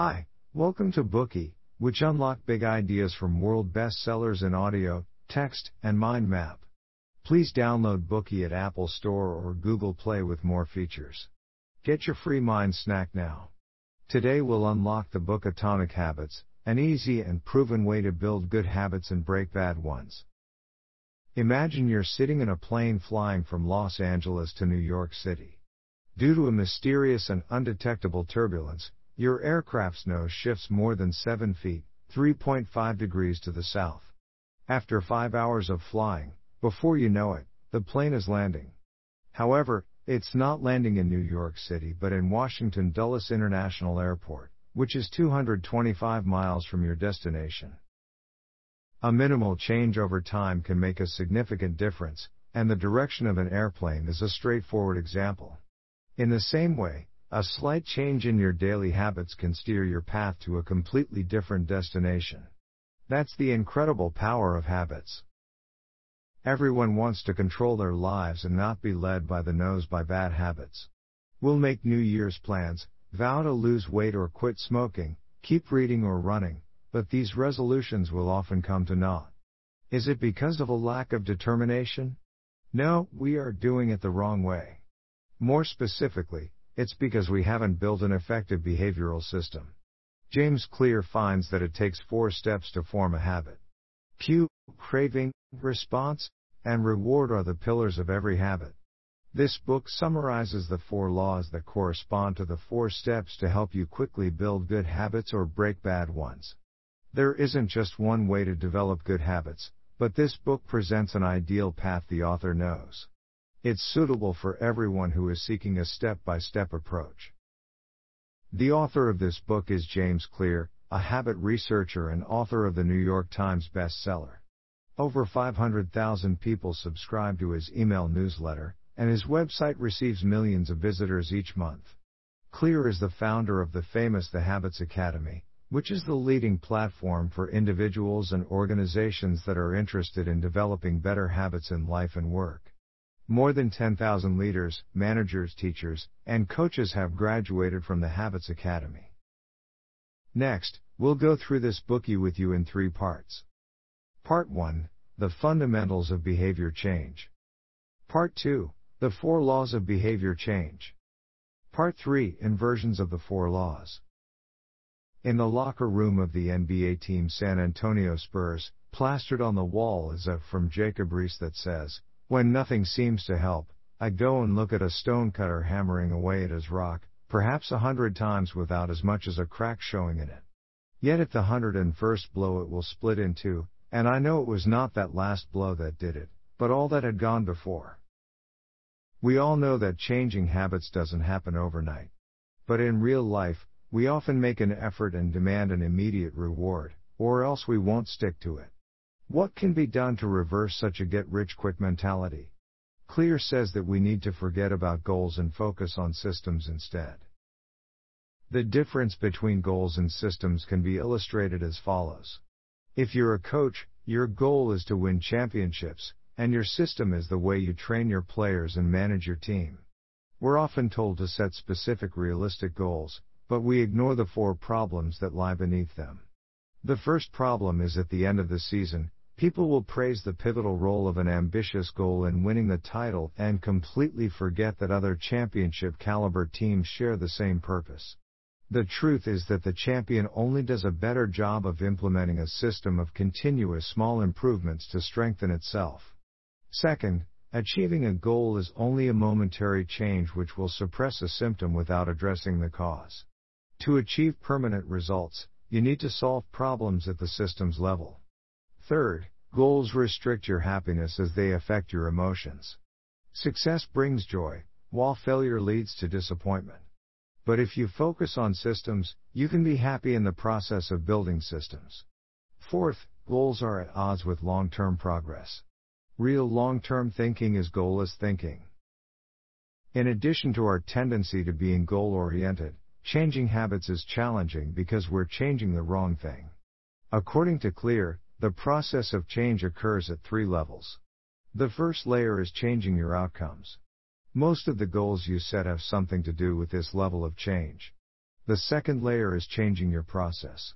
Hi, welcome to Bookey, which unlock big ideas from world bestsellers in audio, text, and mind map. Please download Bookey at Apple Store or Google Play with more features. Get your free mind snack now. Today we'll unlock the book Atomic Habits, an easy and proven way to build good habits and break bad ones. Imagine you're sitting in a plane flying from Los Angeles to New York City. Due to a mysterious and undetectable turbulence, your aircraft's nose shifts more than 7 feet, 3.5 degrees to the south. After 5 hours of flying, before you know it, the plane is landing. However, it's not landing in New York City but in Washington Dulles International Airport, which is 225 miles from your destination. A minimal change over time can make a significant difference, and the direction of an airplane is a straightforward example. In the same way, a slight change in your daily habits can steer your path to a completely different destination. That's the incredible power of habits. Everyone wants to control their lives and not be led by the nose by bad habits. We'll make New Year's plans, vow to lose weight or quit smoking, keep reading or running, but these resolutions will often come to naught. Is it because of a lack of determination? No, we are doing it the wrong way. More specifically, it's because we haven't built an effective behavioral system. James Clear finds that it takes four steps to form a habit. Cue, craving, response, and reward are the pillars of every habit. This book summarizes the four laws that correspond to the four steps to help you quickly build good habits or break bad ones. There isn't just one way to develop good habits, but this book presents an ideal path the author knows. It's suitable for everyone who is seeking a step by step approach. The author of this book is James Clear, a habit researcher and author of the New York Times bestseller. Over 500,000 people subscribe to his email newsletter, and his website receives millions of visitors each month. Clear is the founder of the famous The Habits Academy, which is the leading platform for individuals and organizations that are interested in developing better habits in life and work. More than 10,000 leaders, managers, teachers, and coaches have graduated from the Habits Academy. Next, we'll go through this Bookey with you in three parts. Part 1 The Fundamentals of Behavior Change. Part 2 The Four Laws of Behavior Change. Part 3 Inversions of the Four Laws. In the locker room of the NBA team San Antonio Spurs, plastered on the wall is a from Jacob Riis that says, when nothing seems to help, I go and look at a stonecutter hammering away at his rock, perhaps a hundred times without as much as a crack showing in it. Yet at the hundred and first blow it will split in two, and I know it was not that last blow that did it, but all that had gone before. We all know that changing habits doesn't happen overnight. But in real life, we often make an effort and demand an immediate reward, or else we won't stick to it. What can be done to reverse such a get rich quick mentality? Clear says that we need to forget about goals and focus on systems instead. The difference between goals and systems can be illustrated as follows. If you're a coach, your goal is to win championships, and your system is the way you train your players and manage your team. We're often told to set specific realistic goals, but we ignore the four problems that lie beneath them. The first problem is at the end of the season, People will praise the pivotal role of an ambitious goal in winning the title and completely forget that other championship caliber teams share the same purpose. The truth is that the champion only does a better job of implementing a system of continuous small improvements to strengthen itself. Second, achieving a goal is only a momentary change which will suppress a symptom without addressing the cause. To achieve permanent results, you need to solve problems at the systems level. Third, goals restrict your happiness as they affect your emotions. Success brings joy, while failure leads to disappointment. But if you focus on systems, you can be happy in the process of building systems. Fourth, goals are at odds with long term progress. Real long term thinking is goalless thinking. In addition to our tendency to being goal oriented, changing habits is challenging because we're changing the wrong thing. According to Clear, the process of change occurs at three levels. The first layer is changing your outcomes. Most of the goals you set have something to do with this level of change. The second layer is changing your process.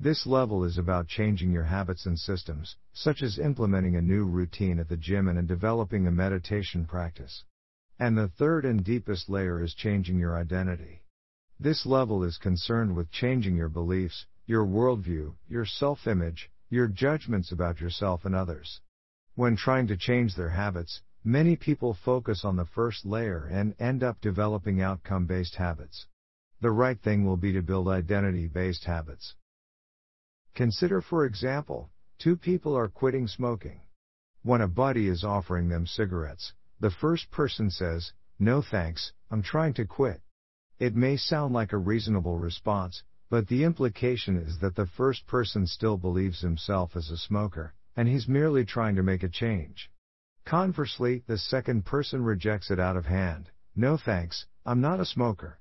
This level is about changing your habits and systems, such as implementing a new routine at the gym and developing a meditation practice. And the third and deepest layer is changing your identity. This level is concerned with changing your beliefs, your worldview, your self image, your judgments about yourself and others. When trying to change their habits, many people focus on the first layer and end up developing outcome based habits. The right thing will be to build identity based habits. Consider, for example, two people are quitting smoking. When a buddy is offering them cigarettes, the first person says, No thanks, I'm trying to quit. It may sound like a reasonable response, but the implication is that the first person still believes himself as a smoker, and he's merely trying to make a change. Conversely, the second person rejects it out of hand. No thanks, I'm not a smoker.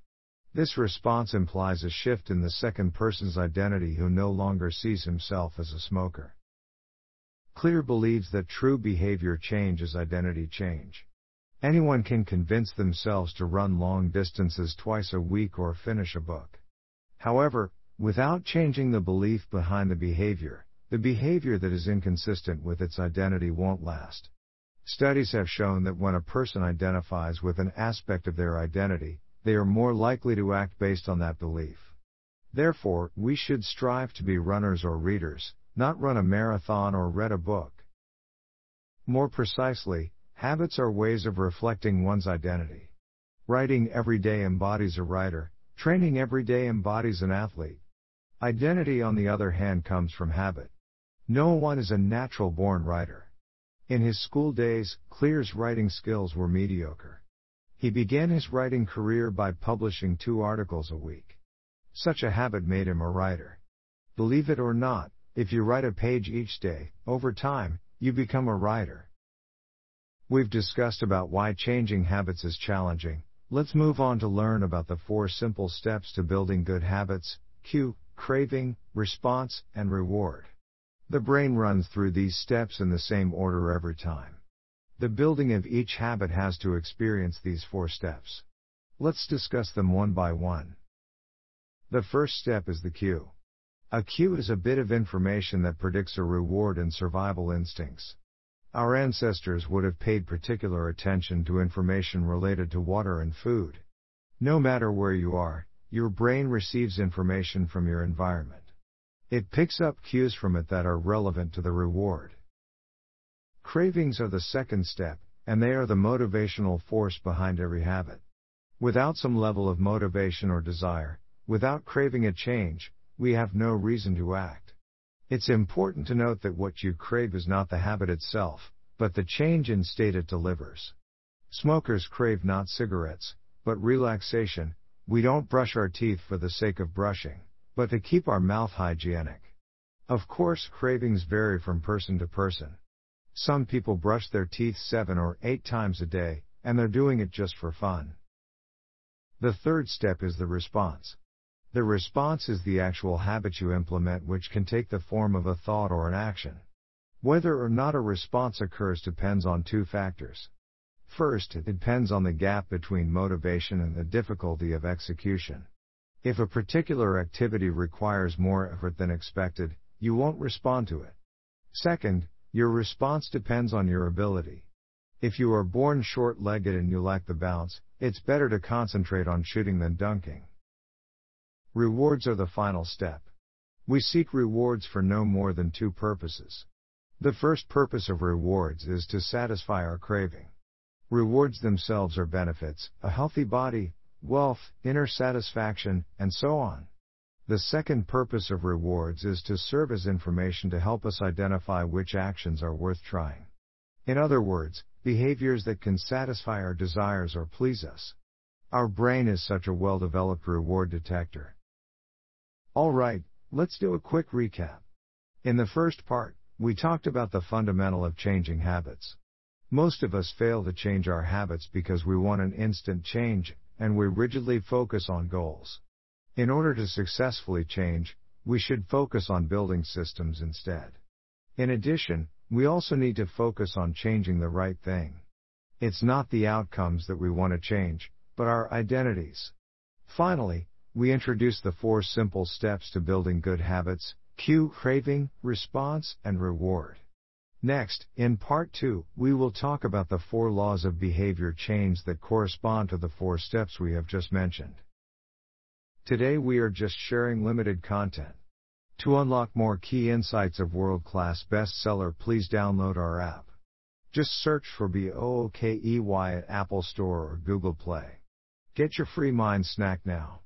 This response implies a shift in the second person's identity who no longer sees himself as a smoker. Clear believes that true behavior change is identity change. Anyone can convince themselves to run long distances twice a week or finish a book. However, without changing the belief behind the behavior, the behavior that is inconsistent with its identity won't last. Studies have shown that when a person identifies with an aspect of their identity, they are more likely to act based on that belief. Therefore, we should strive to be runners or readers, not run a marathon or read a book. More precisely, Habits are ways of reflecting one's identity. Writing every day embodies a writer, training every day embodies an athlete. Identity, on the other hand, comes from habit. No one is a natural born writer. In his school days, Clear's writing skills were mediocre. He began his writing career by publishing two articles a week. Such a habit made him a writer. Believe it or not, if you write a page each day, over time, you become a writer. We've discussed about why changing habits is challenging. Let's move on to learn about the four simple steps to building good habits cue, craving, response, and reward. The brain runs through these steps in the same order every time. The building of each habit has to experience these four steps. Let's discuss them one by one. The first step is the cue. A cue is a bit of information that predicts a reward and survival instincts. Our ancestors would have paid particular attention to information related to water and food. No matter where you are, your brain receives information from your environment. It picks up cues from it that are relevant to the reward. Cravings are the second step, and they are the motivational force behind every habit. Without some level of motivation or desire, without craving a change, we have no reason to act. It's important to note that what you crave is not the habit itself, but the change in state it delivers. Smokers crave not cigarettes, but relaxation. We don't brush our teeth for the sake of brushing, but to keep our mouth hygienic. Of course, cravings vary from person to person. Some people brush their teeth seven or eight times a day, and they're doing it just for fun. The third step is the response. The response is the actual habit you implement which can take the form of a thought or an action. Whether or not a response occurs depends on two factors. First, it depends on the gap between motivation and the difficulty of execution. If a particular activity requires more effort than expected, you won't respond to it. Second, your response depends on your ability. If you are born short legged and you lack the bounce, it's better to concentrate on shooting than dunking. Rewards are the final step. We seek rewards for no more than two purposes. The first purpose of rewards is to satisfy our craving. Rewards themselves are benefits, a healthy body, wealth, inner satisfaction, and so on. The second purpose of rewards is to serve as information to help us identify which actions are worth trying. In other words, behaviors that can satisfy our desires or please us. Our brain is such a well developed reward detector. Alright, let's do a quick recap. In the first part, we talked about the fundamental of changing habits. Most of us fail to change our habits because we want an instant change, and we rigidly focus on goals. In order to successfully change, we should focus on building systems instead. In addition, we also need to focus on changing the right thing. It's not the outcomes that we want to change, but our identities. Finally, we introduce the four simple steps to building good habits cue, craving, response, and reward. Next, in part 2, we will talk about the four laws of behavior change that correspond to the four steps we have just mentioned. Today we are just sharing limited content. To unlock more key insights of world class bestseller, please download our app. Just search for BOOKEY at Apple Store or Google Play. Get your free mind snack now.